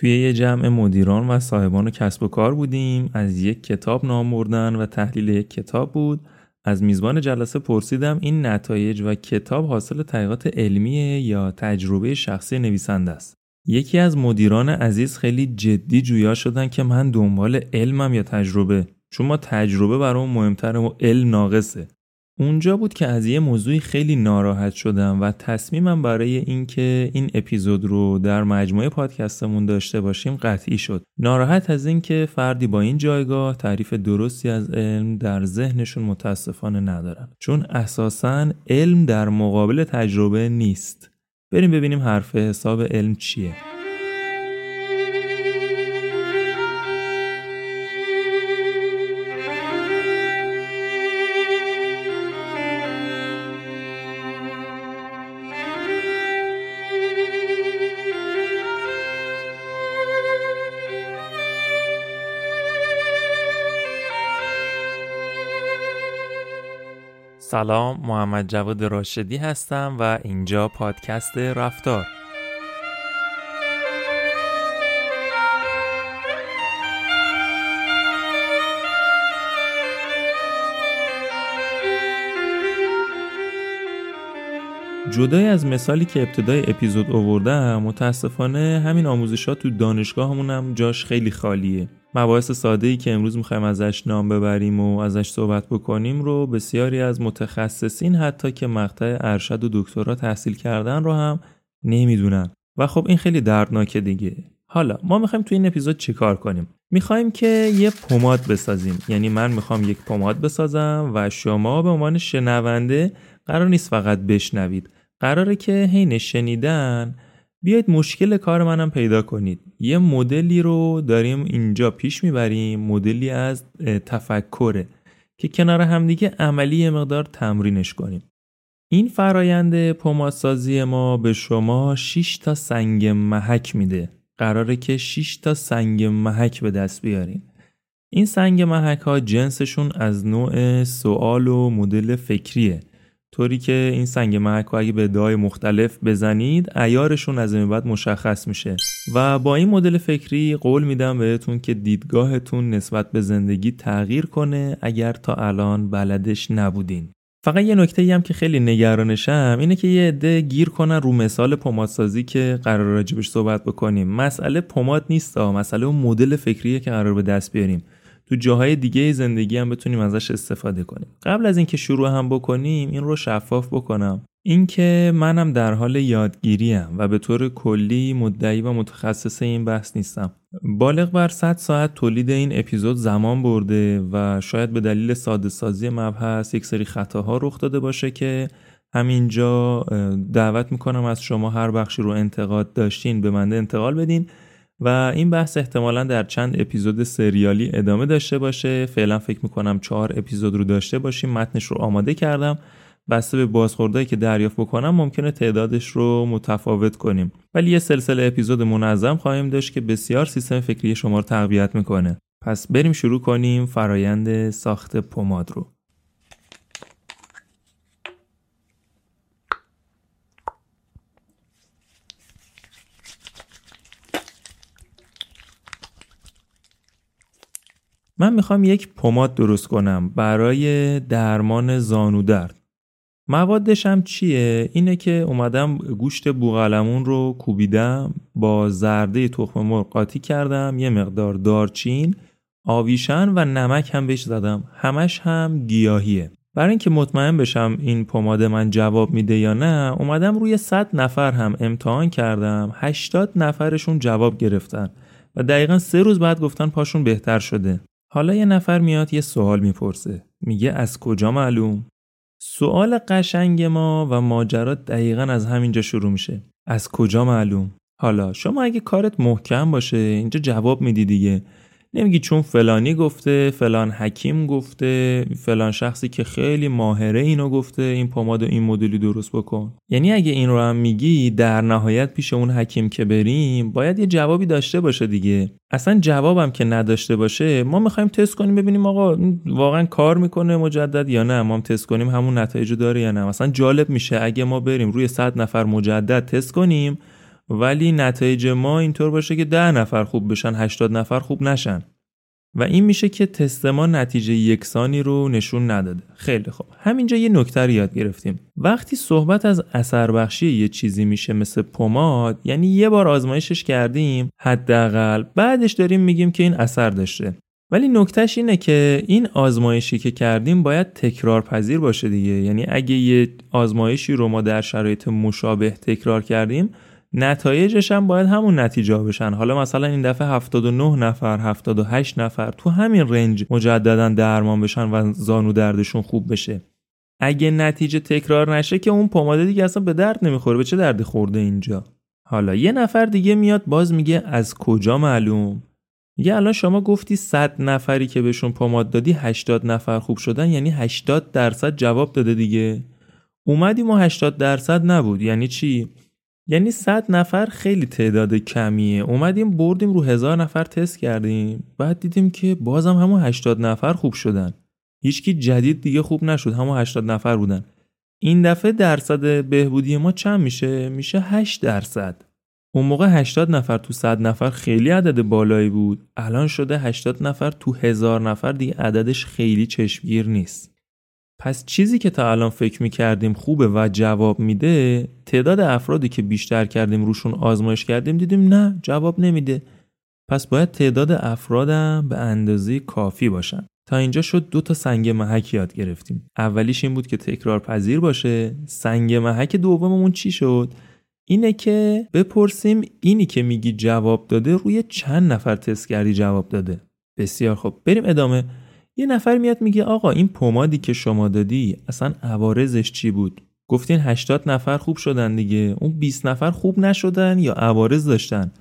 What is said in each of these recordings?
توی یه جمع مدیران و صاحبان کسب و کار بودیم. از یک کتاب نام بردن و تحلیل یک کتاب بود. از میزبان جلسه پرسیدم این نتایج و کتاب حاصل تحقیقات علمیه یا تجربه شخصی نویسنده است؟ یکی از مدیران عزیز خیلی جدی جویا شدن که من دنبال علمم یا تجربه چون ما تجربه برام مهمتره و علم ناقصه. اونجا بود که از یه موضوعی خیلی ناراحت شدم و تصمیمم برای اینکه این اپیزود رو در مجموعه پادکستمون داشته باشیم قطعی شد. ناراحت از اینکه فردی با این جایگاه تعریف درستی از علم در ذهنشون متاسفانه ندارن. چون اساسا علم در مقابل تجربه نیست. بریم ببینیم حرف حساب علم چیه. سلام محمد جواد راشدی هستم و اینجا پادکست رفتار. جدای از مثالی که ابتدای اپیزود آوردم متاسفانه همین آموزشات تو دانشگاهمون هم جاش خیلی خالیه. مباحث ساده ای که امروز می‌خوایم ازش نام ببریم و ازش صحبت بکنیم رو بسیاری از متخصصین حتی که مقطع ارشد و دکترا تحصیل کردن رو هم نمی‌دونن. و خب این خیلی دردناکه دیگه. حالا ما می‌خوایم تو این اپیزود چیکار کنیم؟ می‌خوایم که یه پماد بسازیم. یعنی من می‌خوام یک پماد بسازم و شما به عنوان شنونده قرار نیست فقط بشنوید. قراره که حین شنیدن بیاید مشکل کار منم پیدا کنید. یه مدلی رو داریم اینجا پیش می‌بریم مدلی از تفکره که کنار همدیگه عملی مقدار تمرینش کنیم. این فرایند پماسازی ما به شما 6 تا سنگ محک میده. قراره که 6 تا سنگ محک به دست بیارین. این سنگ محک ها جنسشون از نوع سوال و مدل فکریه. طوری که این سنگ محک اگه به دای مختلف بزنید ایارشون از این بعد مشخص میشه. و با این مدل فکری قول میدم بهتون که دیدگاهتون نسبت به زندگی تغییر کنه اگر تا الان بلدش نبودین. فقط یه نکته هم که خیلی نگرانشم اینه که یه عده گیر کنن رو مثال پمادسازی که قرار راجبش صحبت بکنیم. مسئله پماد نیست مسئله اون مدل فکریه که قرار به دست بیاریم. تو جاهای دیگه زندگی هم بتونیم ازش استفاده کنیم. قبل از اینکه شروع هم بکنیم این رو شفاف بکنم. اینکه منم در حال یادگیریم و به طور کلی مدعی و متخصص این بحث نیستم. بالغ بر 100 ساعت تولید این اپیزود زمان برده و شاید به دلیل ساده سازی مبحث یک سری خطاها رخ داده باشه که همینجا دعوت می‌کنم از شما هر بخشی رو انتقاد داشتین به منده انتقال بدین. و این بحث احتمالا در چند اپیزود سریالی ادامه داشته باشه. فعلا فکر می‌کنم چهار اپیزود رو داشته باشیم. متنش رو آماده کردم. بسته به بازخوردهایی که دریافت بکنم ممکنه تعدادش رو متفاوت کنیم. ولی یه سلسله اپیزود منظم خواهیم داشت که بسیار سیستم فکری شما رو تقویت می‌کنه. پس بریم شروع کنیم فرایند ساخت پماد رو. من می‌خوام یک پماد درست کنم برای درمان زانو درد. موادش هم چیه؟ اینه که اومدم گوشت بوغلمون رو کوبیدم با زرده تخم مرغ قاطی کردم یه مقدار دارچین آویشن و نمک هم بهش زدم همش هم گیاهیه برای اینکه مطمئن بشم این پماد من جواب میده یا نه اومدم روی 100 نفر هم امتحان کردم 80 نفرشون جواب گرفتن و دقیقا سه روز بعد گفتن پاشون بهتر شده حالا یه نفر میاد یه سوال می‌پرسه میگه از کجا معلوم؟ سوال قشنگ ما و ماجرا دقیقا از همینجا شروع میشه از کجا معلوم؟ حالا شما اگه کارت محکم باشه اینجا جواب میدی دیگه نمیگی چون فلانی گفته فلان حکیم گفته فلان شخصی که خیلی ماهره اینو گفته این پماد و این مدلی درست بکن. یعنی اگه این رو هم میگی در نهایت پیش اون حکیم که بریم باید یه جوابی داشته باشه دیگه. اصلا جوابم که نداشته باشه ما می‌خوایم تست کنیم ببینیم آقا واقعا کار می‌کنه مجدد یا نه. ما هم تست کنیم همون نتایج داره یا نه. مثلا جالب میشه اگه ما بریم روی 100 نفر مجدد تست کنیم ولی نتایج ما اینطور باشه که ده نفر خوب بشن 80 نفر خوب نشن. و این میشه که تست ما نتیجه یکسانی رو نشون نداده. خیلی خوب. همینجا یه نکته رو یاد گرفتیم. وقتی صحبت از اثر بخشی یه چیزی میشه مثل پماد یعنی یه بار آزمایشش کردیم حداقل بعدش داریم میگیم که این اثر داشته. ولی نکتهش اینه که این آزمایشی که کردیم باید تکرار پذیر باشه دیگه. یعنی اگه یه آزمایشی رو ما در شرایط مشابه تکرار کردیم نتایجش هم باید همون نتیجه بشن. حالا مثلا این دفعه 79 نفر 78 نفر تو همین رنج مجددا درمان بشن و زانو دردشون خوب بشه. اگه نتیجه تکرار نشه که اون پماده دیگه اصلا به درد نمی‌خوره به چه دردی خورده اینجا؟ حالا یه نفر دیگه میاد باز میگه از کجا معلوم؟ یه الان شما گفتی 100 نفری که بهشون پماد دادی 80 نفر خوب شدن یعنی 80 درصد جواب داده دیگه. اومدیم و 80 درصد نبود. یعنی چی؟ یعنی 100 نفر خیلی تعداد کمیه. اومدیم بردیم رو هزار نفر تست کردیم. بعد دیدیم که بازم همون 80 نفر خوب شدن. هیچکی جدید دیگه خوب نشد همون 80 نفر بودن. این دفعه درصد بهبودی ما چند میشه؟ میشه 8 درصد. اون موقع 80 نفر تو 100 نفر خیلی عدد بالایی بود. الان شده 80 نفر تو هزار نفر دیگه عددش خیلی چشمگیر نیست. پس چیزی که تا الان فکر می‌کردیم خوبه و جواب میده تعداد افرادی که بیشتر کردیم روشون آزمایش کردیم دیدیم نه جواب نمیده. پس باید تعداد افرادم به اندازه کافی باشن. تا اینجا شد دو تا سنگ محک یاد گرفتیم. اولیش این بود که تکرار پذیر باشه. سنگ محک دوممون چی شد؟ اینه که بپرسیم اینی که میگی جواب داده روی چند نفر تست کردی جواب داده. بسیار خب بریم ادامه. یه نفر میاد میگه آقا این پمادی که شما دادی اصلا عوارضش چی بود؟ گفتین 80 نفر خوب شدن دیگه. اون 20 نفر خوب نشدن یا عوارض داشتن؟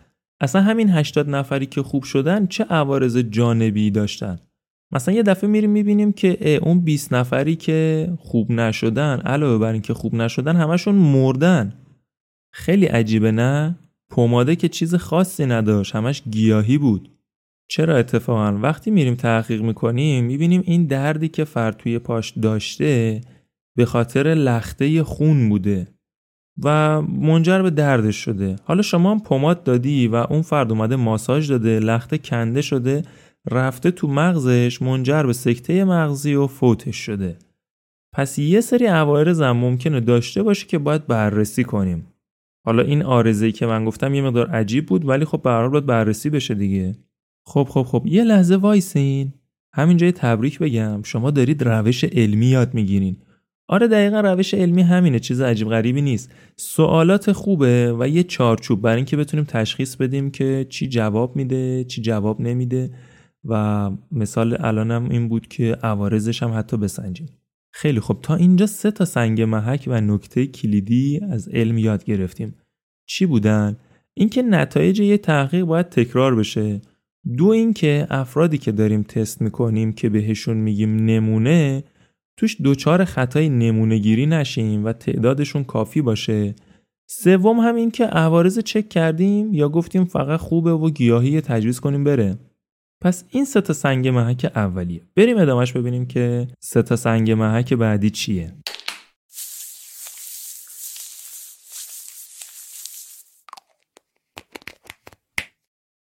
اصلا همین 80 نفری که خوب شدن چه عوارض جانبی داشتن؟ مثلا یه دفعه میریم می‌بینیم که اون 20 نفری که خوب نشدن علاوه بر اینکه خوب نشدن همشون مردن. خیلی عجیبه نه؟ پماده که چیز خاصی نداشت همش گیاهی بود. چرا اتفاقا وقتی میریم تحقیق می‌کنیم می‌بینیم این دردی که فرد توی پاش داشته به خاطر لخته خون بوده و منجر به دردش شده. حالا شما هم پماد دادی و اون فرد اومده ماساژ داده لخته کنده شده رفته تو مغزش منجر به سکته مغزی و فوتش شده. پس یه سری عوارض هم ممکنه داشته باشه که باید بررسی کنیم. حالا این آرزه که من گفتم یه مقدار عجیب بود ولی خب به باید بررسی بشه دیگه. خب خب خب. یه لحظه وایسین. همینجا یه تبریک بگم. شما دارید روش علمی یاد می‌گیرین. آره دقیقا روش علمی همینه. چیز عجیب غریبی نیست. سوالات خوبه و یه چارچوب برای اینکه بتونیم تشخیص بدیم که چی جواب میده چی جواب نمیده. و مثال الانم این بود که عوارضش هم حتی بسنجیم. خیلی خب. تا اینجا سه تا سنگ محک و نکته کلیدی از علم یاد گرفتیم. چی بودن؟ اینکه نتایج یه تحقیق باید تکرار بشه. دو اینکه افرادی که داریم تست می‌کنیم که بهشون میگیم نمونه توش دوچار خطای نمونه گیری نشیم و تعدادشون کافی باشه. سوم هم این که عوارض چک کردیم یا گفتیم فقط خوبه و گیاهی تجویز کنیم بره. پس این سه تا سنگ محک اولیه. بریم ادامهش ببینیم که سه تا سنگ محک بعدی چیه.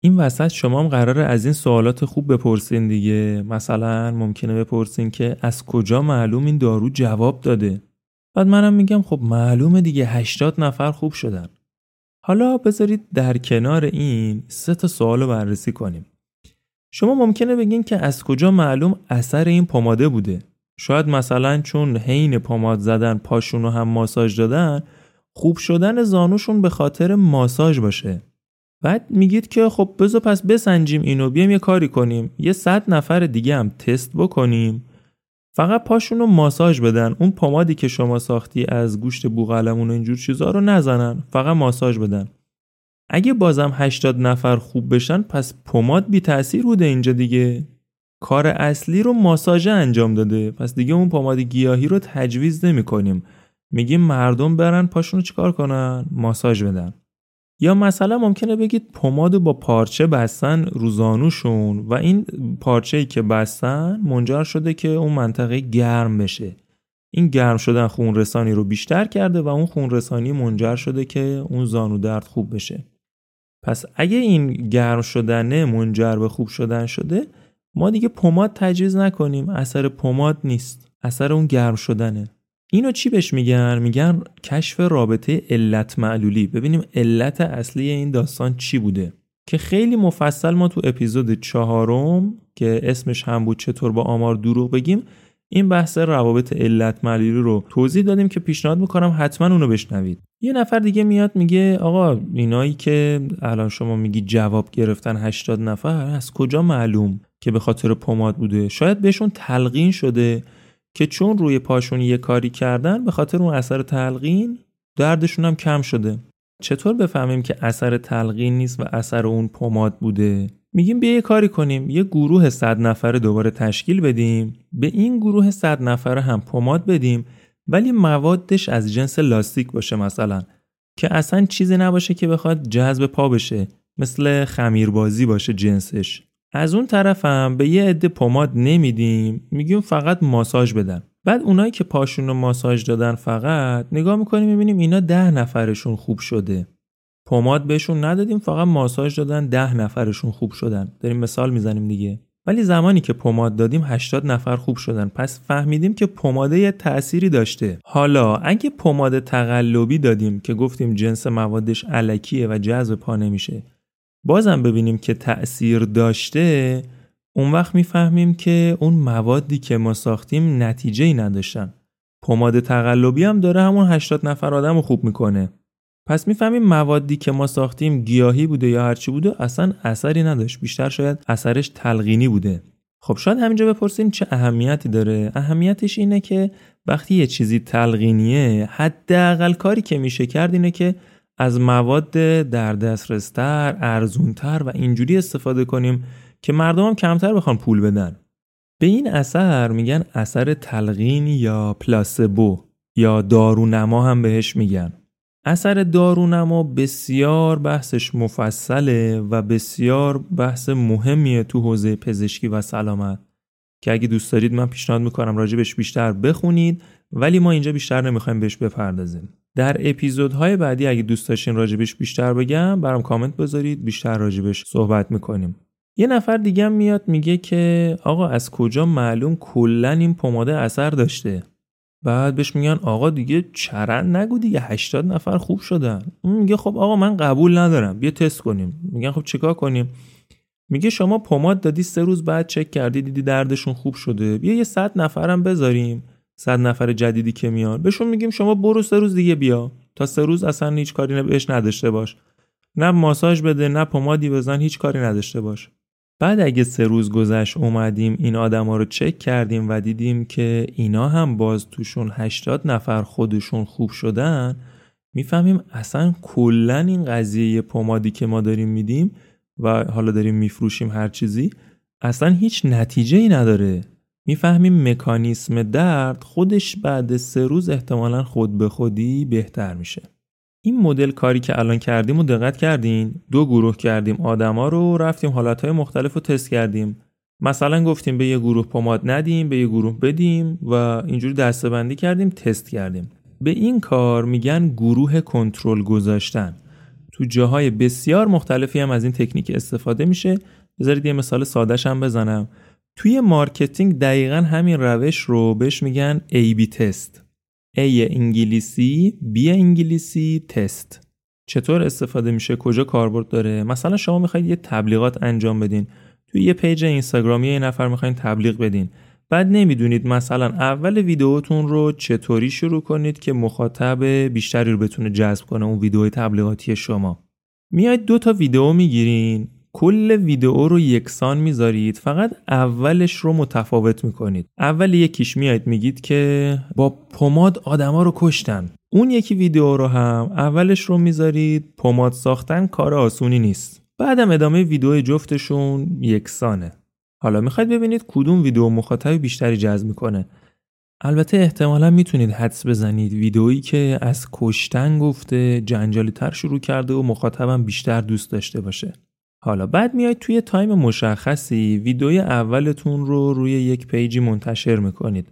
این وسط شما هم قراره از این سوالات خوب بپرسین دیگه. مثلا ممکنه بپرسین که از کجا معلوم این دارو جواب داده؟ بعد منم میگم خب معلومه دیگه 80 نفر خوب شدن. حالا بذارید در کنار این سه تا سوال رو بررسی کنیم. شما ممکنه بگین که از کجا معلوم اثر این پماده بوده؟ شاید مثلا چون حین پماد زدن پاشون رو هم ماساژ دادن خوب شدن زانوشون به خاطر ماساژ باشه. بعد میگید که خب بذار پس بسنجیم اینو بیایم یه کاری کنیم. یه صد نفر دیگه هم تست بکنیم. فقط پاشون رو ماساژ بدن. اون پمادی که شما ساختی از گوشت بوغلمون و اینجور چیزا رو نزنن. فقط ماساژ بدن. اگه بازم 80 نفر خوب بشن پس پماد بی تاثیر بوده اینجا دیگه. کار اصلی رو ماساژ انجام داده. پس دیگه اون پماد گیاهی رو تجویز نمی کنیم میگیم مردم برن پاشون رو چیکار کنن؟ ماساژ بدن. یا مثلا ممکنه بگید پماد با پارچه بستن روزانوشون و این پارچه که بستن منجر شده که اون منطقه گرم بشه. این گرم شدن خون رسانی رو بیشتر کرده و اون خون رسانی منجر شده که اون زانو درد خوب بشه. پس اگه این گرم شدنه منجر به خوب شدن شده ما دیگه پماد تجویز نکنیم. اثر پماد نیست. اثر اون گرم شدنه. اینو چی بهش میگن؟ میگن کشف رابطه علت معلولی. ببینیم علت اصلی این داستان چی بوده؟ که خیلی مفصل ما تو اپیزود چهارم که اسمش هم بود چطور با آمار دروغ بگیم این بحث روابط علت معلولی رو توضیح دادیم که پیشنهاد می‌کنم حتما اونو بشنوید. یه نفر دیگه میاد میگه آقا اینایی که الان شما میگی جواب گرفتن 80 نفر از کجا معلوم که به خاطر پماد بوده؟ شاید بهشون تلقین شده که چون روی پاشون یه کاری کردن به خاطر اون اثر تلقین دردشون هم کم شده. چطور بفهمیم که اثر تلقین نیست و اثر اون پماد بوده؟ میگیم بیا یه کاری کنیم یه گروه صد نفره دوباره تشکیل بدیم. به این گروه صد نفره هم پماد بدیم ولی موادش از جنس لاستیک باشه مثلا که اصلا چیزی نباشه که بخواد جذب پا بشه. مثل خمیربازی باشه جنسش. از اون طرفم به یه عده پماد نمیدیم میگیم فقط ماساژ بدن. بعد اونایی که پاشون رو ماساژ دادن فقط نگاه می‌کنیم می‌بینیم اینا ده نفرشون خوب شده. پماد بهشون ندادیم فقط ماساژ دادن ده نفرشون خوب شدن. داریم مثال می‌زنیم دیگه. ولی زمانی که پماد دادیم 80 نفر خوب شدن. پس فهمیدیم که پماده یه تأثیری داشته. حالا اگه پماد تقلبی دادیم که گفتیم جنس موادش علکیه و جذب پا نمیشه بازم ببینیم که تأثیر داشته اون وقت می‌فهمیم که اون موادی که ما ساختیم نتیجه ای نداشتن. پماد تقلبی هم داره همون 80 نفر آدم رو خوب می‌کنه. پس می‌فهمیم موادی که ما ساختیم گیاهی بوده یا هرچی بوده اصلا اثری نداشت. بیشتر شاید اثرش تلقینی بوده. خب شاید همینجا بپرسیم چه اهمیتی داره. اهمیتش اینه که وقتی یه چیزی تلقینیه حداقل کاری که میشه کرد اینه که از مواد در دسترستر ارزونتر و اینجوری استفاده کنیم که مردم هم کمتر بخوان پول بدن. به این اثر میگن اثر تلقین یا پلاسبو یا دارونما هم بهش میگن. اثر دارونما بسیار بحثش مفصله و بسیار بحث مهمیه تو حوزه پزشکی و سلامت. که اگه دوست دارید من پیشنهاد می‌کنم راجبش بیشتر بخونید ولی ما اینجا بیشتر نمی‌خوایم بهش بپردازیم. در اپیزودهای بعدی اگه دوست داشتین راجبش بیشتر بگم برام کامنت بذارید بیشتر راجبش صحبت می‌کنیم. یه نفر دیگه میاد میگه که آقا از کجا معلوم کلا این پماده اثر داشته؟ بعد بهش میگن آقا دیگه چرند نگو دیگه 80 نفر خوب شدن. اون میگه خب آقا من قبول ندارم بیا تست کنیم. میگن خب چیکار کنیم؟ میگه شما پماد دادی سه روز بعد چک کردی دیدی دردشون خوب شده. بیا یه صد نفرم بذاریم. صد نفر جدیدی که میان. بهشون میگیم شما برو سه روز دیگه بیا. تا سه روز اصلا هیچ کاری بهش نداشته باش. نه ماساژ بده نه پمادی بزن هیچ کاری نداشته باش. بعد اگه سه روز گذشت اومدیم این آدما رو چک کردیم و دیدیم که اینا هم باز توشون 80 نفر خودشون خوب شدن می‌فهمیم اصلا کلا این قضیه پمادی که ما داریم میدیم و حالا داریم میفروشیم هر چیزی اصلا هیچ نتیجه ای نداره. می‌فهمیم مکانیسم درد خودش بعد سه روز احتمالا خود به خودی بهتر میشه. این مدل کاری که الان کردیم و دقت کردین؟ دو گروه کردیم آدما رو رفتیم حالتهای مختلف رو تست کردیم. مثلا گفتیم به یه گروه پماد ندیم به یه گروه بدیم و اینجوری دستبندی کردیم تست کردیم. به این کار میگن گروه کنترل گذاشتن. تو جاهای بسیار مختلفی هم از این تکنیک استفاده میشه. بذارید یه مثال سادهش هم بزنم. توی مارکتینگ دقیقا همین روش رو بهش میگن A-B test A انگلیسی B انگلیسی تست چطور استفاده میشه؟ کجا کاربرد داره؟ مثلا شما می‌خواید یه تبلیغات انجام بدین. توی یه پیج اینستاگرامی یه نفر می‌خواین تبلیغ بدین. بعد نمی‌دونید مثلا اول ویدیوتون رو چطوری شروع کنید که مخاطب بیشتری رو بتونه جذب کنه اون ویدیو تبلیغاتی شما. میاید دو تا ویدیو می‌گیرین. کل ویدیو رو یکسان می‌ذارید. فقط اولش رو متفاوت می‌کنید. اول یکیش میایید میگید که با پماد آدما رو کشتن. اون یکی ویدیو رو هم اولش رو می‌ذارید پماد ساختن کار آسونی نیست. بعدم ادامه ویدیو جفتشون یکسانه. حالا می‌خواید ببینید کدوم ویدیو مخاطب بیشتری جذب می‌کنه. البته احتمالا می‌تونید حدس بزنید. ویدئویی که از کشتن گفته جنجالی تر شروع کرده و مخاطبم بیشتر دوست داشته باشه. حالا بعد میاید توی تایم مشخصی ویدئوی اولتون رو روی یک پیجی منتشر می‌کنید.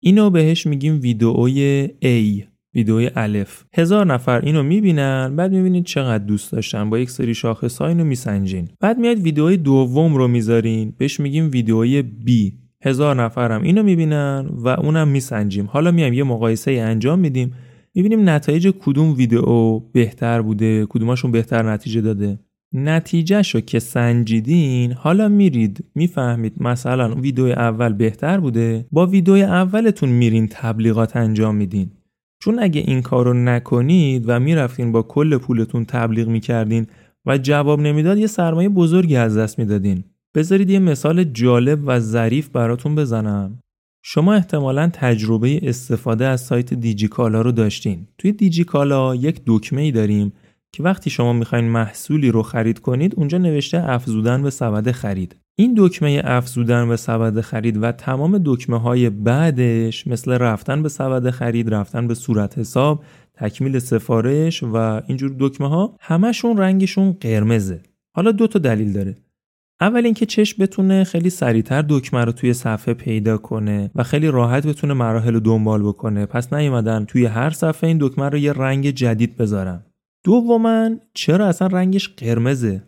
اینو بهش میگیم ویدئوی A ویدئوی الف. هزار نفر اینو می‌بینن بعد می‌بینید چقدر دوست داشتن. با یک سری شاخص ها اینو میسنجین. بعد میاد ویدئوی دوم رو می‌ذارین. بهش میگیم ویدئوی B. هزار نفرم اینو می‌بینن و اونم میسنجیم. حالا میایم یه مقایسه انجام میدیم. می‌بینیم نتایج کدوم ویدئو بهتر بوده کدوماشون بهتر نتیجه داده. نتیجهشو که سنجیدین حالا میرید می‌فهمید مثلا ویدیو اول بهتر بوده با ویدیو اولتون میرین تبلیغات انجام میدین. چون اگه این کارو نکنید و می‌رفتین با کل پولتون تبلیغ می‌کردین و جواب نمی‌داد یه سرمایه بزرگی از دست می‌دادین. بذارید یه مثال جالب و ظریف براتون بزنم. شما احتمالا تجربه استفاده از سایت دیجیکالا رو داشتین. توی دیجیکالا یک دکمه ای داریم که وقتی شما می‌خواین محصولی رو خرید کنید اونجا نوشته افزودن به سبد خرید. این دکمه افزودن به سبد خرید و تمام دکمه های بعدش مثل رفتن به سبد خرید رفتن به صورت حساب تکمیل سفارش و اینجور دکمه ها همشون رنگشون قرمزه. حالا دو تا دلیل داره. اول اینکه چشم بتونه خیلی سریعتر دکمه رو توی صفحه پیدا کنه و خیلی راحت بتونه مراحل رو دنبال بکنه. پس نیومدن توی هر صفحه این دکمه رو یه رنگ جدید بذارن. دوما چرا اصلا رنگش قرمزه؟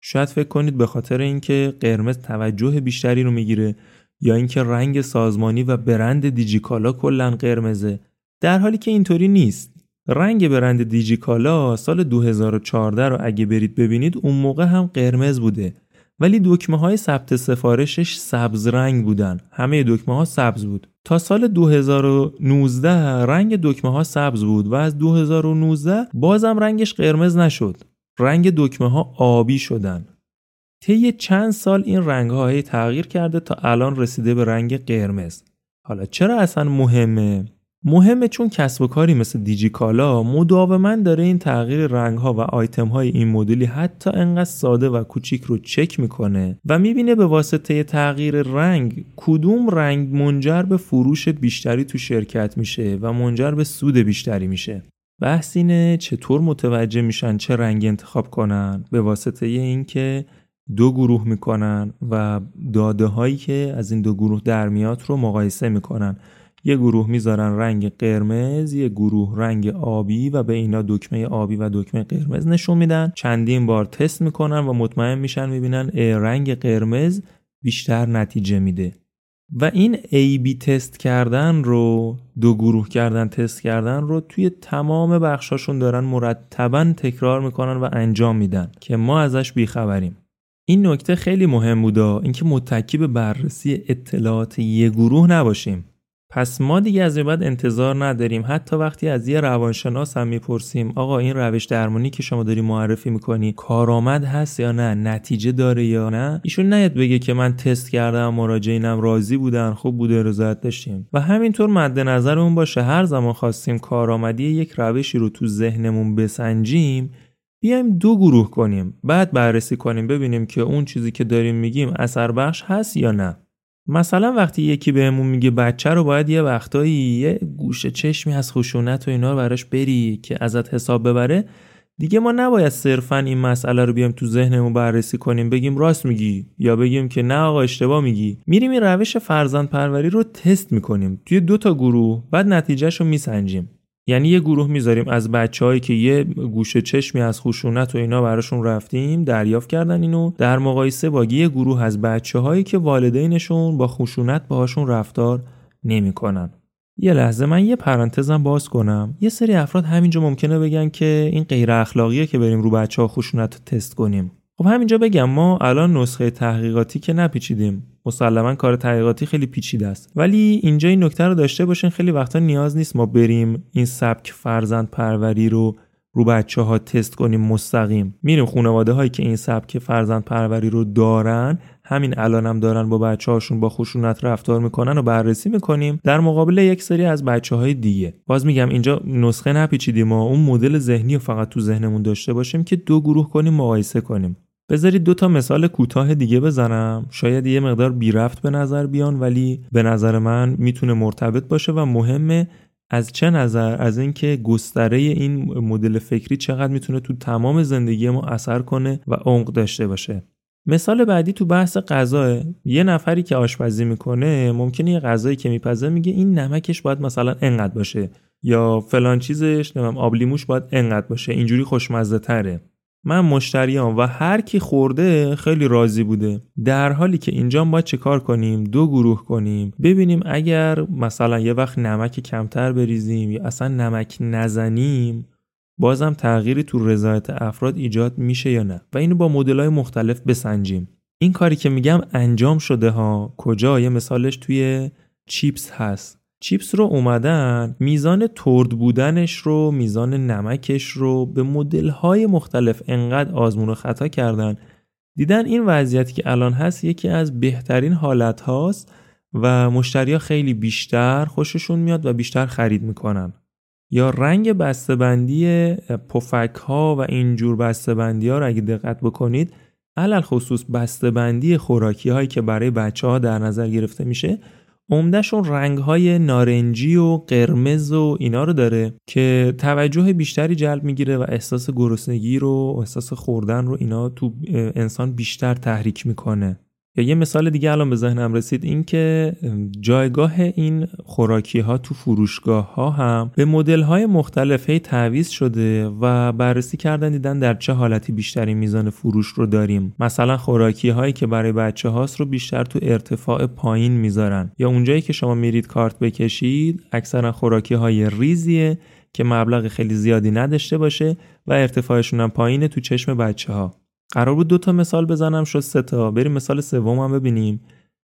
شاید فکر کنید به خاطر اینکه قرمز توجه بیشتری رو می‌گیره یا اینکه رنگ سازمانی و برند دیجیکالا کلا قرمزه. در حالی که اینطوری نیست. رنگ برند دیجیکالا سال 2014 رو اگه برید ببینید اون موقع هم قرمز بوده. ولی دکمه های ثبت سفارشش سبز رنگ بودن. همه دکمه ها سبز بود. تا سال 2019 رنگ دکمه ها سبز بود و از 2019 بازم رنگش قرمز نشد. رنگ دکمه ها آبی شدن. طی چند سال این رنگ های تغییر کرده تا الان رسیده به رنگ قرمز. حالا چرا اصلا مهمه؟ مهمه چون کسب و کاری مثل دیجیکالا مداوما داره این تغییر رنگ ها و آیتم های این مدلی حتی انقدر ساده و کوچیک رو چک می‌کنه و می‌بینه به واسطه تغییر رنگ کدوم رنگ منجر به فروش بیشتری تو شرکت میشه و منجر به سود بیشتری میشه. بحث اینه چطور متوجه میشن چه رنگ انتخاب کنن به واسطه اینکه دو گروه می‌کنن و داده هایی که از این دو گروه در میاد رو مقایسه می‌کنن. یه گروه می‌ذارن رنگ قرمز یه گروه رنگ آبی و به اینا دکمه آبی و دکمه قرمز نشون میدن. چندین بار تست می‌کنن و مطمئن میشن می‌بینن رنگ قرمز بیشتر نتیجه میده. و این ای بی تست کردن رو دو گروه کردن تست کردن رو توی تمام بخشاشون دارن مرتبا تکرار می‌کنن و انجام میدن که ما ازش بیخبریم. این نکته خیلی مهم بوده اینکه متکی به بررسی اطلاعات یه گروه نباشیم. پس ما دیگه از این بعد انتظار نداریم. حتی وقتی از یه روانشناس هم می‌پرسیم آقا این روش درمانی که شما داری معرفی می‌کنی کارآمد هست یا نه؟ نتیجه داره یا نه؟ ایشون نیاد بگه که من تست کردم مراجعینم راضی بودن خوب بوده رضایت داشتیم. و همینطور مد نظرمون باشه. هر زمان خواستیم کارآمدی یک روشی رو تو ذهنمون بسنجیم بیایم دو گروه کنیم. بعد بررسی کنیم ببینیم که اون چیزی که داریم میگیم اثر بخش هست یا نه. مثلا وقتی یکی بهمون میگه بچه رو باید یه وقتایی یه گوشه چشمی از خشونت و اینا رو براش بری که ازت حساب ببره دیگه ما نباید صرفا این مسئله رو بیام تو ذهنمون بررسی کنیم بگیم راست میگی یا بگیم که نه آقا اشتباه میگی. میریم این روش فرزند پروری رو تست می‌کنیم. توی دو تا گروه بعد نتیجهش رو میسنجیم. یعنی یه گروه می‌ذاریم از بچههایی که یه گوشه چشمی از خشونت و اینا براشون رفتیم دریافت کردن اینو. در مقایسه با یه گروه از بچههایی که والدینشون با خشونت باهاشون رفتار نمی‌کنن. یه لحظه من یه پرانتزم باز کنم. یه سری افراد همینجا ممکنه بگن که این غیر اخلاقیه که بریم رو بچه ها خشونت رو تست کنیم. خب همینجا بگم ما الان نسخه تحقیقاتی که نپیچیدیم. مسلما کار تحقیقاتی خیلی پیچیده است. ولی اینجا این نکته رو داشته باشین خیلی وقتا نیاز نیست ما بریم این سبک فرزند پروری رو رو بچه ها تست کنیم مستقیم. میریم خانواده هایی که این سبک فرزند پروری رو دارن همین الانم هم دارن با بچه هاشون با خشونت رفتار می‌کنن و بررسی می‌کنیم. در مقابل یک سری از بچه های دیگه. باز میگم اینجا نسخه نپیچیدیم ما اون مدل ذهنی رو فقط تو ذهنمون داشته باشیم که دو گروه کنیم مقایسه کنیم. بذارید دو تا مثال کوتاه دیگه بزنم. شاید یه مقدار بی رفت به نظر بیان ولی به نظر من می‌تونه مرتبط باشه و مهمه از چه نظر؟ از اینکه گستره این مدل فکری چقدر می‌تونه تو تمام زندگی ما اثر کنه و عمق داشته باشه. مثال بعدی تو بحث غذا. یه نفری که آشپزی می‌کنه ممکنه یه غذایی که میپزه میگه این نمکش باید مثلا انقدر باشه یا فلان چیزش نمیم آبلیموش باید انقدر باشه. اینجوری خوشمزه تره من مشتریام و هر کی خورده خیلی راضی بوده. در حالی که اینجا باید چه کار کنیم؟ دو گروه کنیم. ببینیم اگر مثلا یه وقت نمک کمتر بریزیم یا اصلا نمک نزنیم بازم تغییری تو رضایت افراد ایجاد میشه یا نه؟ و اینو با های مختلف بسنجیم. این کاری که میگم انجام شده ها کجا؟ یه مثالش توی چیپس هست. چیپس رو اومدن میزان ترد بودنش رو میزان نمکش رو به مدل های مختلف انقدر آزمون و خطا کردن. دیدن این وضعیتی که الان هست یکی از بهترین حالت هاست و مشتریا خیلی بیشتر خوششون میاد و بیشتر خرید می‌کنن. یا رنگ بسته‌بندی پفک ها و اینجور بسته‌بندی ها رو اگه دقت بکنید علل خصوص بسته‌بندی خوراکی هایی که برای بچه ها در نظر گرفته میشه عمدهشون رنگ های نارنجی و قرمز و اینا رو داره که توجه بیشتری جلب می‌گیره و احساس گرسنگی رو احساس خوردن رو اینا تو انسان بیشتر تحریک می‌کنه. یا یه مثال دیگه الان به ذهنم رسید این که جایگاه این خوراکی ها تو فروشگاه ها هم به مدل های مختلف تعویض شده و بررسی کردن دیدن در چه حالتی بیشتری میزان فروش رو داریم. مثلا خوراکی هایی که برای بچه هاست رو بیشتر تو ارتفاع پایین می‌ذارن. یا اونجایی که شما میرید کارت بکشید اکثرا خوراکی های ریزیه که مبلغ خیلی زیادی نداشته باشه و ارتفاعشون هم پایینه تو چشم بچه ها قرار بود دو تا مثال بزنم شد سه تا. بریم مثال سوم هم ببینیم.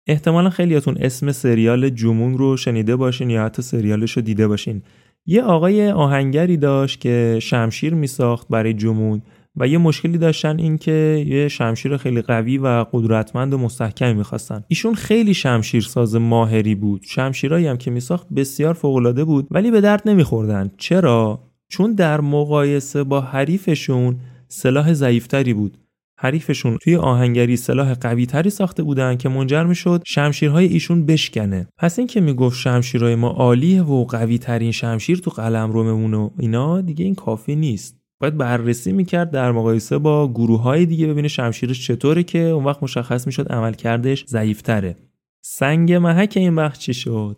احتمالا خیلیاتون اسم سریال جمون رو شنیده باشین یا حتی سریالش رو دیده باشین. یه آقای آهنگری داشت که شمشیر می ساخت برای جمون و یه مشکلی داشتن این که یه شمشیر خیلی قوی و قدرتمند و مستحکمی می‌خواستن. ایشون خیلی شمشیرساز ماهری بود. شمشیرایی هم که میساخت بسیار فوقالعاده بود ولی به درد نمیخوردن. چرا؟ چون در مقایسه با حریفشون سلاح ضعیفتری بود. حریفشون توی آهنگری سلاح قوی تری ساخته بودن که منجر می شد شمشیرهای ایشون بشکنه. پس این که می‌گفت شمشیرهای ما عالیه و قوی ترین شمشیر تو قلم و اینا دیگه این کافی نیست. باید بررسی می‌کرد در مقایسه با گروه های دیگه ببینه شمشیرش چطوره که اون وقت مشخص می‌شد عملکردش ضعیفتره. سنگ محک این بخش چی شد؟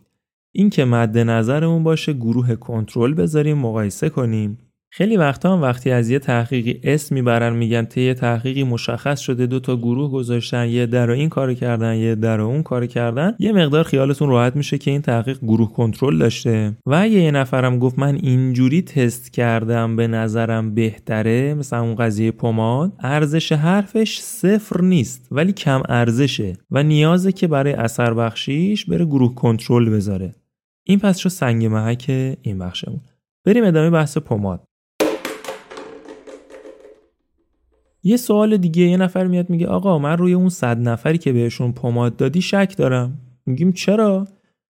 این که مد نظرمون باشه گروه کنترل بذاریم مقایسه کنیم. خیلی وقتا هم وقتی از یه تحقیقی اسم می‌برن میگن طی تحقیقی مشخص شده دو تا گروه گذاشتن یه در این کار کردن یه در اون کار کردن یه مقدار خیالتون راحت میشه که این تحقیق گروه کنترل داشته. و اگه یه نفرم گفت من اینجوری تست کردم به نظرم بهتره مثلا اون قضیه پماد ارزش حرفش صفر نیست ولی کم ارزشه و نیازه که برای اثر بخشیش بره گروه کنترل بذاره. این پس شو سنگ محک این بخشمون. بریم ادامه بحث پماد. یه سوال دیگه یه نفر میاد میگه آقا من روی اون صد نفری که بهشون پماد دادی شک دارم. میگیم چرا؟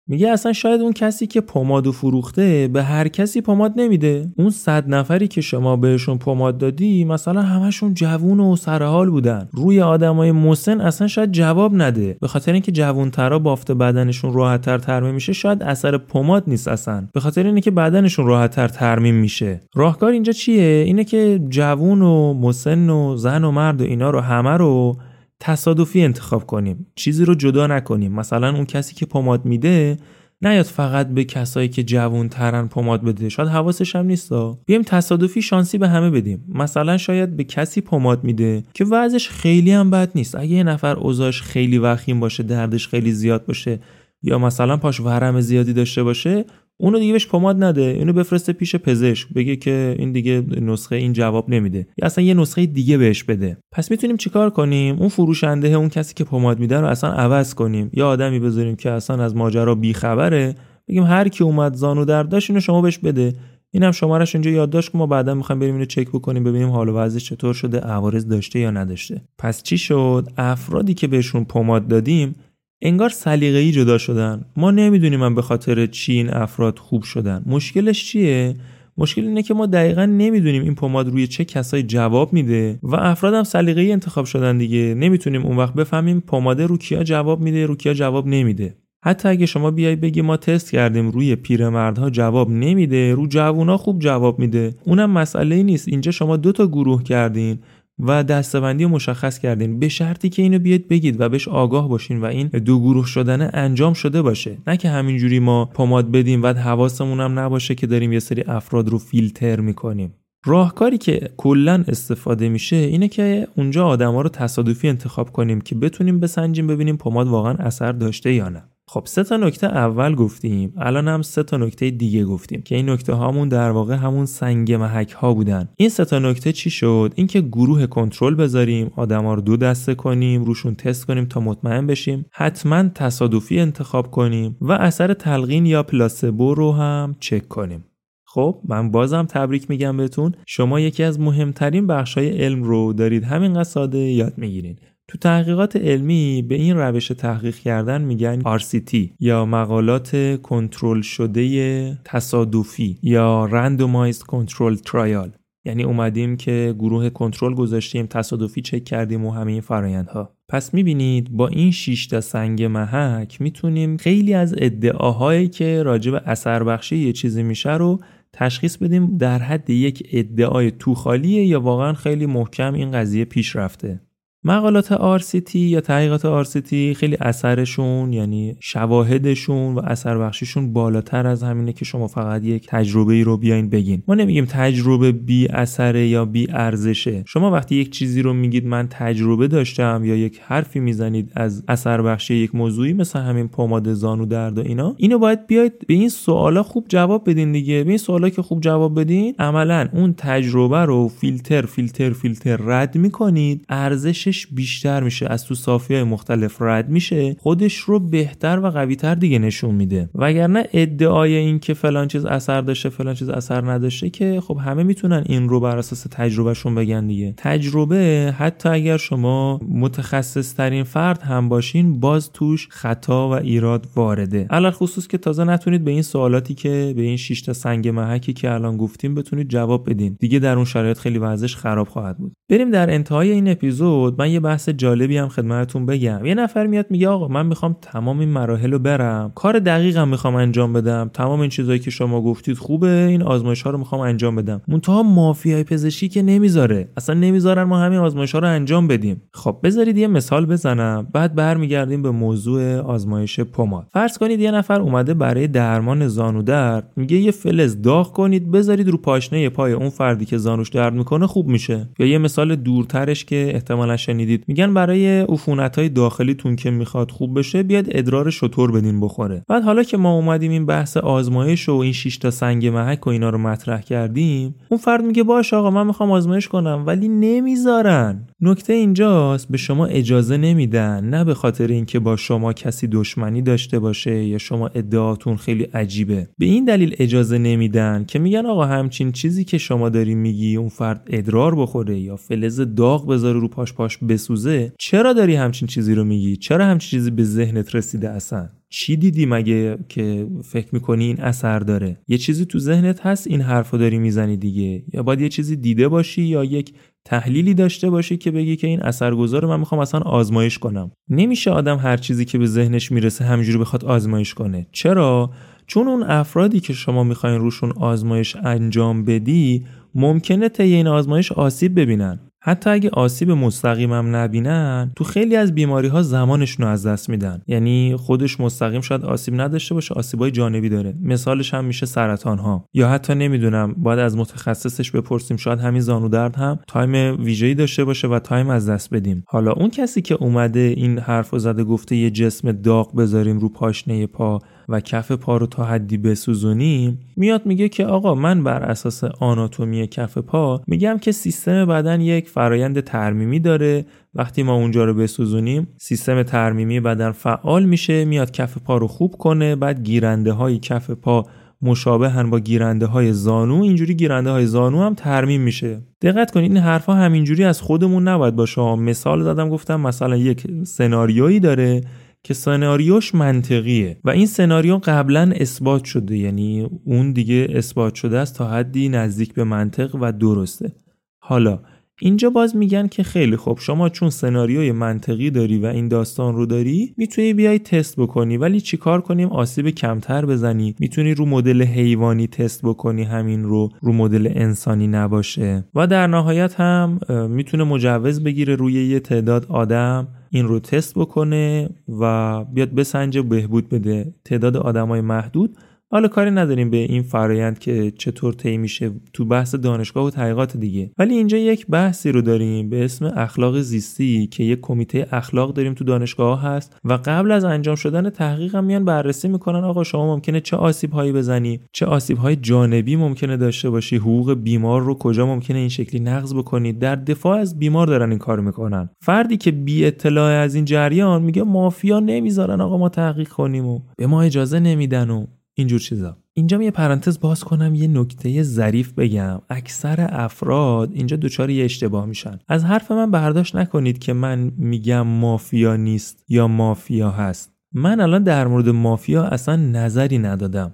میگه اصلا شاید اون کسی که پماد فروخته به هر کسی پماد نمیده. اون صد نفری که شما بهشون پماد دادی مثلا همشون جوون و سرحال بودن. روی آدمای مسن اصلا شاید جواب نده. به خاطر اینکه جوونترا بافت بدنشون راحتتر ترمیم میشه شاید اثر پماد نیست اصلا. به خاطر اینکه بدنشون راحتتر ترمیم میشه. راهکار اینجا چیه؟ اینه که جوون و مسن و زن و مرد و اینا رو همه رو تصادفی انتخاب کنیم. چیزی رو جدا نکنیم. مثلا اون کسی که پماد میده نیاد فقط به کسایی که جوون ترن پماد بده. شاید حواسش هم نیستا بیایم تصادفی شانسی به همه بدیم. مثلا شاید به کسی پماد میده که وضعش خیلی هم بد نیست. اگه یه نفر اوضاعش خیلی وخیم باشه دردش خیلی زیاد باشه یا مثلا پاش ورم زیادی داشته باشه اونو دیگه بهش پماد نده اینو بفرسته پیش پزشک بگه که این دیگه نسخه این جواب نمیده. یا اصلا یه نسخه دیگه بهش بده. پس می‌تونیم چیکار کنیم؟ اون فروشنده اون کسی که پماد میده رو اصلا عوض کنیم. یا آدمی بذاریم که اصلا از ماجرا بیخبره بگیم هر کی اومد زانو درد داشت اینو شما بهش بده. اینم شمارش اینجا یادداشت که ما بعدا می‌خوایم بریم اینو چک بکنیم ببینیم حال و وضعش چطور شده عوارض داشته یا نداشته. پس چی شد؟ افرادی که بهشون پماد دادیم انگار سلیقه‌ای جدا شدن. ما نمی‌دونیم من به خاطر چی این افراد خوب شدن. مشکلش چیه؟ مشکل اینه که ما دقیقا نمی‌دونیم این پماد روی چه کسایی جواب میده و افراد هم سلیقه‌ای انتخاب شدن دیگه. نمی‌تونیم اون وقت بفهمیم پماده رو کیا جواب میده رو کیا جواب نمیده. حتی اگه شما بیای بگی ما تست کردیم روی پیرمردها جواب نمیده رو جوونا خوب جواب میده. اونم مسئله نیست. اینجا شما دو تا گروه کردین. و دستبندی رو مشخص کردین. به شرطی که اینو بیاید بگید و بهش آگاه باشین و این دو گروه شدن انجام شده باشه. نه که همینجوری ما پماد بدیم و حواسمون هم نباشه که داریم یه سری افراد رو فیلتر می‌کنیم. راهکاری که کلا استفاده میشه اینه که اونجا آدما رو تصادفی انتخاب کنیم که بتونیم بسنجیم ببینیم پماد واقعا اثر داشته یا نه. خب سه تا نکته اول گفتیم الان هم سه تا نکته دیگه گفتیم که این نکته هامون در واقع همون سنگ محک ها بودن. این سه تا نکته چی شد؟ اینکه گروه کنترل بذاریم آدما رو دو دسته کنیم روشون تست کنیم تا مطمئن بشیم حتما تصادفی انتخاب کنیم و اثر تلقین یا پلاسبو رو هم چک کنیم. خب من بازم تبریک میگم بهتون. شما یکی از مهمترین بخشای علم رو دارید همین ساده یاد می‌گیرین. تو تحقیقات علمی به این روش تحقیق کردن میگن RCT یا مقالات کنترل شده تصادفی یا Randomized Control Trial. یعنی اومدیم که گروه کنترل گذاشتیم تصادفی چک کردیم و همه این فرایندها پس می‌بینید با این 6 تا سنگ محک می‌تونیم خیلی از ادعاهایی که راجع اثر بخشی یه چیزی میشه رو تشخیص بدیم در حد یک ادعای تو خالیه یا واقعا خیلی محکم این قضیه پیش رفته. مقالات RCT یا تحقیقات RCT خیلی اثرشون یعنی شواهدشون و اثر بخشیشون بالاتر از همینه که شما فقط یک تجربه ای رو بیاین بگین. ما نمیگیم تجربه بی اثره یا بی ارزشه. شما وقتی یک چیزی رو میگید من تجربه داشتم یا یک حرفی می‌زنید از اثر بخشی یک موضوعی مثل همین پماد زانو درد و اینا اینو باید بیاید به این سوالا خوب جواب بدین دیگه. به این سوالا که خوب جواب بدین عملا اون تجربه رو فیلتر فیلتر فیلتر رد می‌کنید ارزش بیشتر میشه از تو صافی های مختلف رد میشه خودش رو بهتر و قویتر دیگه نشون میده. وگرنه ادعای این که فلان چیز اثر داشته فلان چیز اثر نداشته که خب همه می‌تونن این رو بر اساس تجربهشون بگن دیگه. تجربه حتی اگر شما متخصص ترین فرد هم باشین باز توش خطا و ایراد وارده. علل خصوص که تازه نتونید به این سوالاتی که به این 6 تا سنگ محکی که الان گفتیم بتونید جواب بدین. دیگه در اون شرایط خیلی وضعش خراب خواهد بود. بریم در انتهای این اپیزود. من یه بحث جالبی هم خدمتتون بگم. یه نفر میاد میگه آقا من می‌خوام تمام این مراحل رو برم. کار دقیقم می‌خوام انجام بدم. تمام این چیزایی که شما گفتید خوبه. این آزمایش ها رو می‌خوام انجام بدم. منتها مافیای پزشکی که نمی‌ذاره. اصلا نمی‌ذارن ما همین آزمایش ها رو انجام بدیم. خب بذارید یه مثال بزنم. بعد برمیگردیم به موضوع آزمایش پماد. فرض کنید یه نفر اومده برای درمان زانو درد. میگه یه فلز داغ کنید بذارید رو پاشنه پای اون فردی که زانوش درد می‌کنه خوب میشه. یا یه مثال دورترش که احتمالا شنیدید. میگن برای عفونت های داخلیتون که می‌خواد خوب بشه بیاد ادرار شطور بدین بخوره. بعد حالا که ما اومدیم این بحث آزمایش و این 6 تا سنگ محک و اینا رو مطرح کردیم اون فرد میگه باش آقا من می‌خوام آزمایش کنم ولی نمی‌ذارن. نکته اینجاست به شما اجازه نمیدن نه به خاطر اینکه با شما کسی دشمنی داشته باشه یا شما ادعاتون خیلی عجیبه. به این دلیل اجازه نمیدن که میگن آقا همچین چیزی که شما داری میگی اون فرد ادرار بخوره یا فلز داغ بذاره رو پاش پاش بسوزه چرا داری همچین چیزی رو میگی؟ چرا همچین چیزی به ذهنت رسیده اصلا؟ چی دیدی مگه که فکر می‌کنی این اثر داره؟ یه چیزی تو ذهنت هست این حرفو داری می‌زنی دیگه؟ یا باید یه چیزی دیده باشی یا یک تحلیلی داشته باشی که بگی که این اثرگذار من می‌خوام اصلا آزمایش کنم. نمیشه آدم هر چیزی که به ذهنش می‌رسه همینجوری بخواد آزمایش کنه. چرا؟ چون اون افرادی که شما می‌خواین روشون آزمایش انجام بدی ممکنه طی این آزمایش آسیب ببینن. حتی اگه آسیب مستقیمم نبینن تو خیلی از بیماری ها زمانشون رو از دست میدن. یعنی خودش مستقیم شاید آسیب نداشته باشه آسیبای جانبی داره. مثالش هم میشه سرطان ها یا حتی نمی‌دونم باید از متخصصش بپرسیم شاید همین زانو درد هم تایم ویژه‌ای داشته باشه و تایم از دست بدیم. حالا اون کسی که اومده این حرف زده گفته یه جسم داغ بذاریم رو پاشنه پا و کف پا رو تا حدی بسوزونیم میاد میگه که آقا من بر اساس آناتومی کف پا میگم که سیستم بدن یک فرایند ترمیمی داره. وقتی ما اونجا رو بسوزونیم سیستم ترمیمی بدن فعال میشه میاد کف پا رو خوب کنه بعد گیرنده های کف پا مشابه هن با گیرنده های زانو. اینجوری گیرنده های زانو هم ترمیم میشه. دقت کنید این حرفها همینجوری از خودمون نباید باشه. مثال زدم گفتم مثلا یک سناریویی داره که سناریوش منطقیه و این سناریو قبلا اثبات شده یعنی اون دیگه اثبات شده است تا حدی نزدیک به منطق و درسته. حالا اینجا باز میگن که خیلی خوب شما چون سناریوی منطقی داری و این داستان رو داری می‌تونی بیای تست بکنی ولی چیکار کنیم؟ آسیب کمتر بزنی. می‌تونی رو مدل حیوانی تست بکنی همین رو رو مدل انسانی نباشه. و در نهایت هم می‌تونه مجوز بگیره روی یه تعداد آدم. این رو تست بکنه و بیاد بسنجه بهبود بده. تعداد آدمای محدود حالا کاری نداریم به این فرایند که چطور طی میشه تو بحث دانشگاه و تحقیقات دیگه. ولی اینجا یک بحثی رو داریم به اسم اخلاق زیستی که یک کمیته اخلاق داریم تو دانشگاه هست و قبل از انجام شدن تحقیق هم میان بررسی می‌کنن آقا شما ممکنه چه آسیب هایی بزنی؟ چه آسیب های جانبی ممکنه داشته باشی؟ حقوق بیمار رو کجا ممکنه این شکلی نقض بکنید در دفاع از بیمار دارن این کار می‌کنن. فردی که بی اطلاع از این جریان میگه مافیا نمی‌ذارن آقا ما تحقیق کنیم و به ما اجازه نمیدن و اینجور چیزا. اینجا یه پرانتز باز کنم یه نکته ظریف بگم. اکثر افراد اینجا دچار یه اشتباه میشن. از حرف من برداشت نکنید که من میگم مافیا نیست یا مافیا هست. من الان در مورد مافیا اصلا نظری ندادم.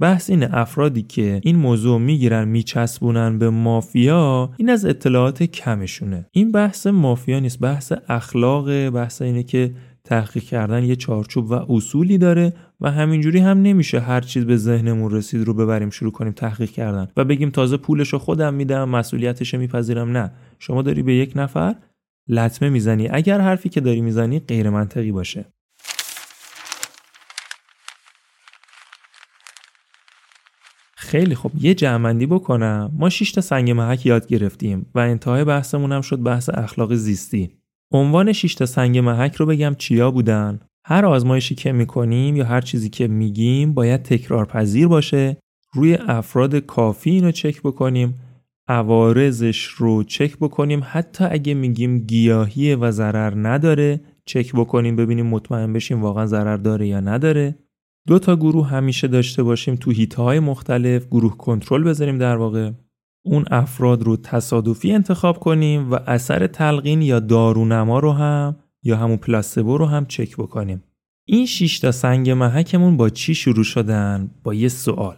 بحث این افرادی که این موضوع می‌گیرن میچسبونن به مافیا این از اطلاعات کمشونه. این بحث مافیا نیست بحث اخلاق بحث اینه که تحقیق کردن یه چارچوب و اصولی داره. و همینجوری هم نمیشه هر چیز به ذهنمون رسید رو ببریم شروع کنیم تحقیق کردن و بگیم تازه پولش رو خودم میدم مسئولیتش میپذیرم. نه. شما داری به یک نفر لطمه می‌زنی. اگر حرفی که داری می‌زنی غیر منطقی باشه. خیلی خوب یه جمعندی بکنم. ما 6 تا سنگ محک یاد گرفتیم و انتهای بحثمون هم شد بحث اخلاق زیستی. عنوان 6 تا سنگ محک رو بگم چیا بودن؟ هر آزمایشی که می‌کنیم یا هر چیزی که میگیم باید تکرار پذیر باشه. روی افراد کافی اینو چک بکنیم. عوارضش رو چک بکنیم. حتی اگه میگیم گیاهیه و ضرر نداره چک بکنیم ببینیم مطمئن بشیم واقعا ضرر داره یا نداره. دو تا گروه همیشه داشته باشیم تو هیته مختلف. گروه کنترل بذاریم در واقع. اون افراد رو تصادفی انتخاب کنیم و اثر تلقین یا دارونما رو هم یا همون پلاسبو رو هم چک بکنیم. این 6 تا سنگ محکمون با چی شروع شدن؟ با یه سوال.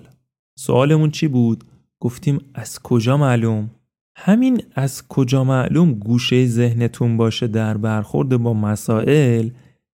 سوالمون چی بود؟ گفتیم از کجا معلوم؟ همین از کجا معلوم گوشه ذهنتون باشه در برخورد با مسائل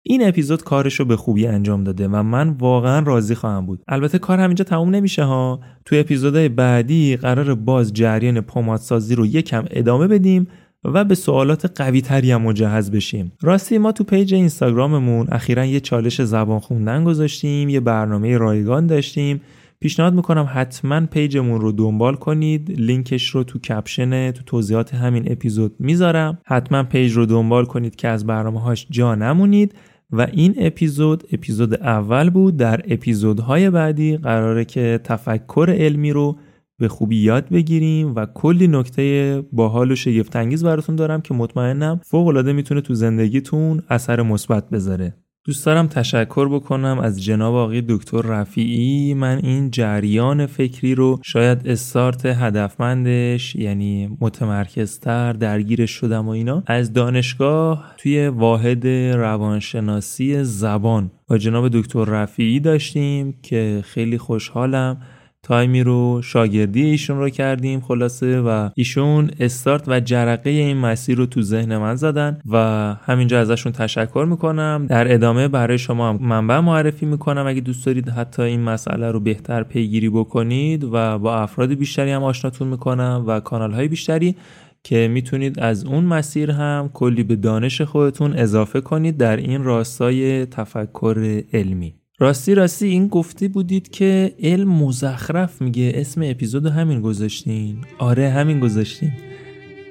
این اپیزود کارش رو به خوبی انجام داده و من واقعا راضی خواهم بود. البته کار همینجا تموم نمیشه ها. تو اپیزودهای بعدی قرار باز جریان پمادسازی رو یکم ادامه بدیم و به سوالات قوی تری هم مجهز بشیم. راستی ما تو پیج اینستاگراممون اخیرا یه چالش زبان خوندن گذاشتیم یه برنامه رایگان داشتیم. پیشنهاد می‌کنم حتما پیجمون رو دنبال کنید. لینکش رو تو کپشن تو توضیحات همین اپیزود می‌ذارم. حتما پیج رو دنبال کنید که از برنامه هاش جا نمونید. و این اپیزود اپیزود اول بود. در اپیزودهای بعدی قراره که تفکر علمی رو به خوبی یاد بگیریم و کلی نکته باحال و شگفتانگیز براتون دارم که مطمئنم فوق العاده می‌تونه تو زندگیتون اثر مثبت بذاره. دوست دارم تشکر بکنم از جناب آقای دکتر رفیعی. من این جریان فکری رو شاید استارت هدفمندش یعنی متمرکزتر درگیرش شدم و اینا از دانشگاه توی واحد روانشناسی زبان با جناب دکتر رفیعی داشتیم که خیلی خوشحالم. تایمی رو شاگردی ایشون رو کردیم خلاصه و ایشون استارت و جرقه این مسیر رو تو ذهن من زدن و همینجا ازشون تشکر می‌کنم. در ادامه برای شما منبع معرفی می‌کنم. اگه دوست دارید حتی این مسئله رو بهتر پیگیری بکنید و با افراد بیشتری هم آشناتون می‌کنم و کانال های بیشتری که می‌تونید از اون مسیر هم کلی به دانش خودتون اضافه کنید در این راستای تفکر علمی. راستی راستی این گفته بودید که علم مزخرف میگه. اسم اپیزود همین گذاشتین. آره همین گذاشتین.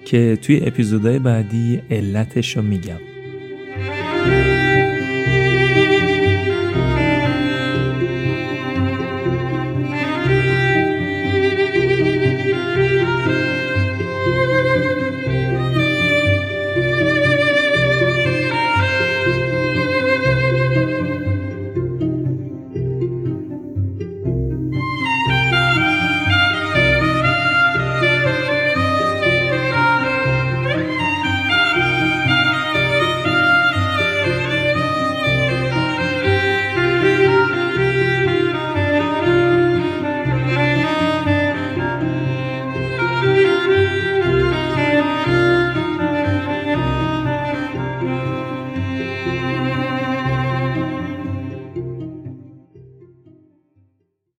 که توی اپیزودهای بعدی علتش رو میگم.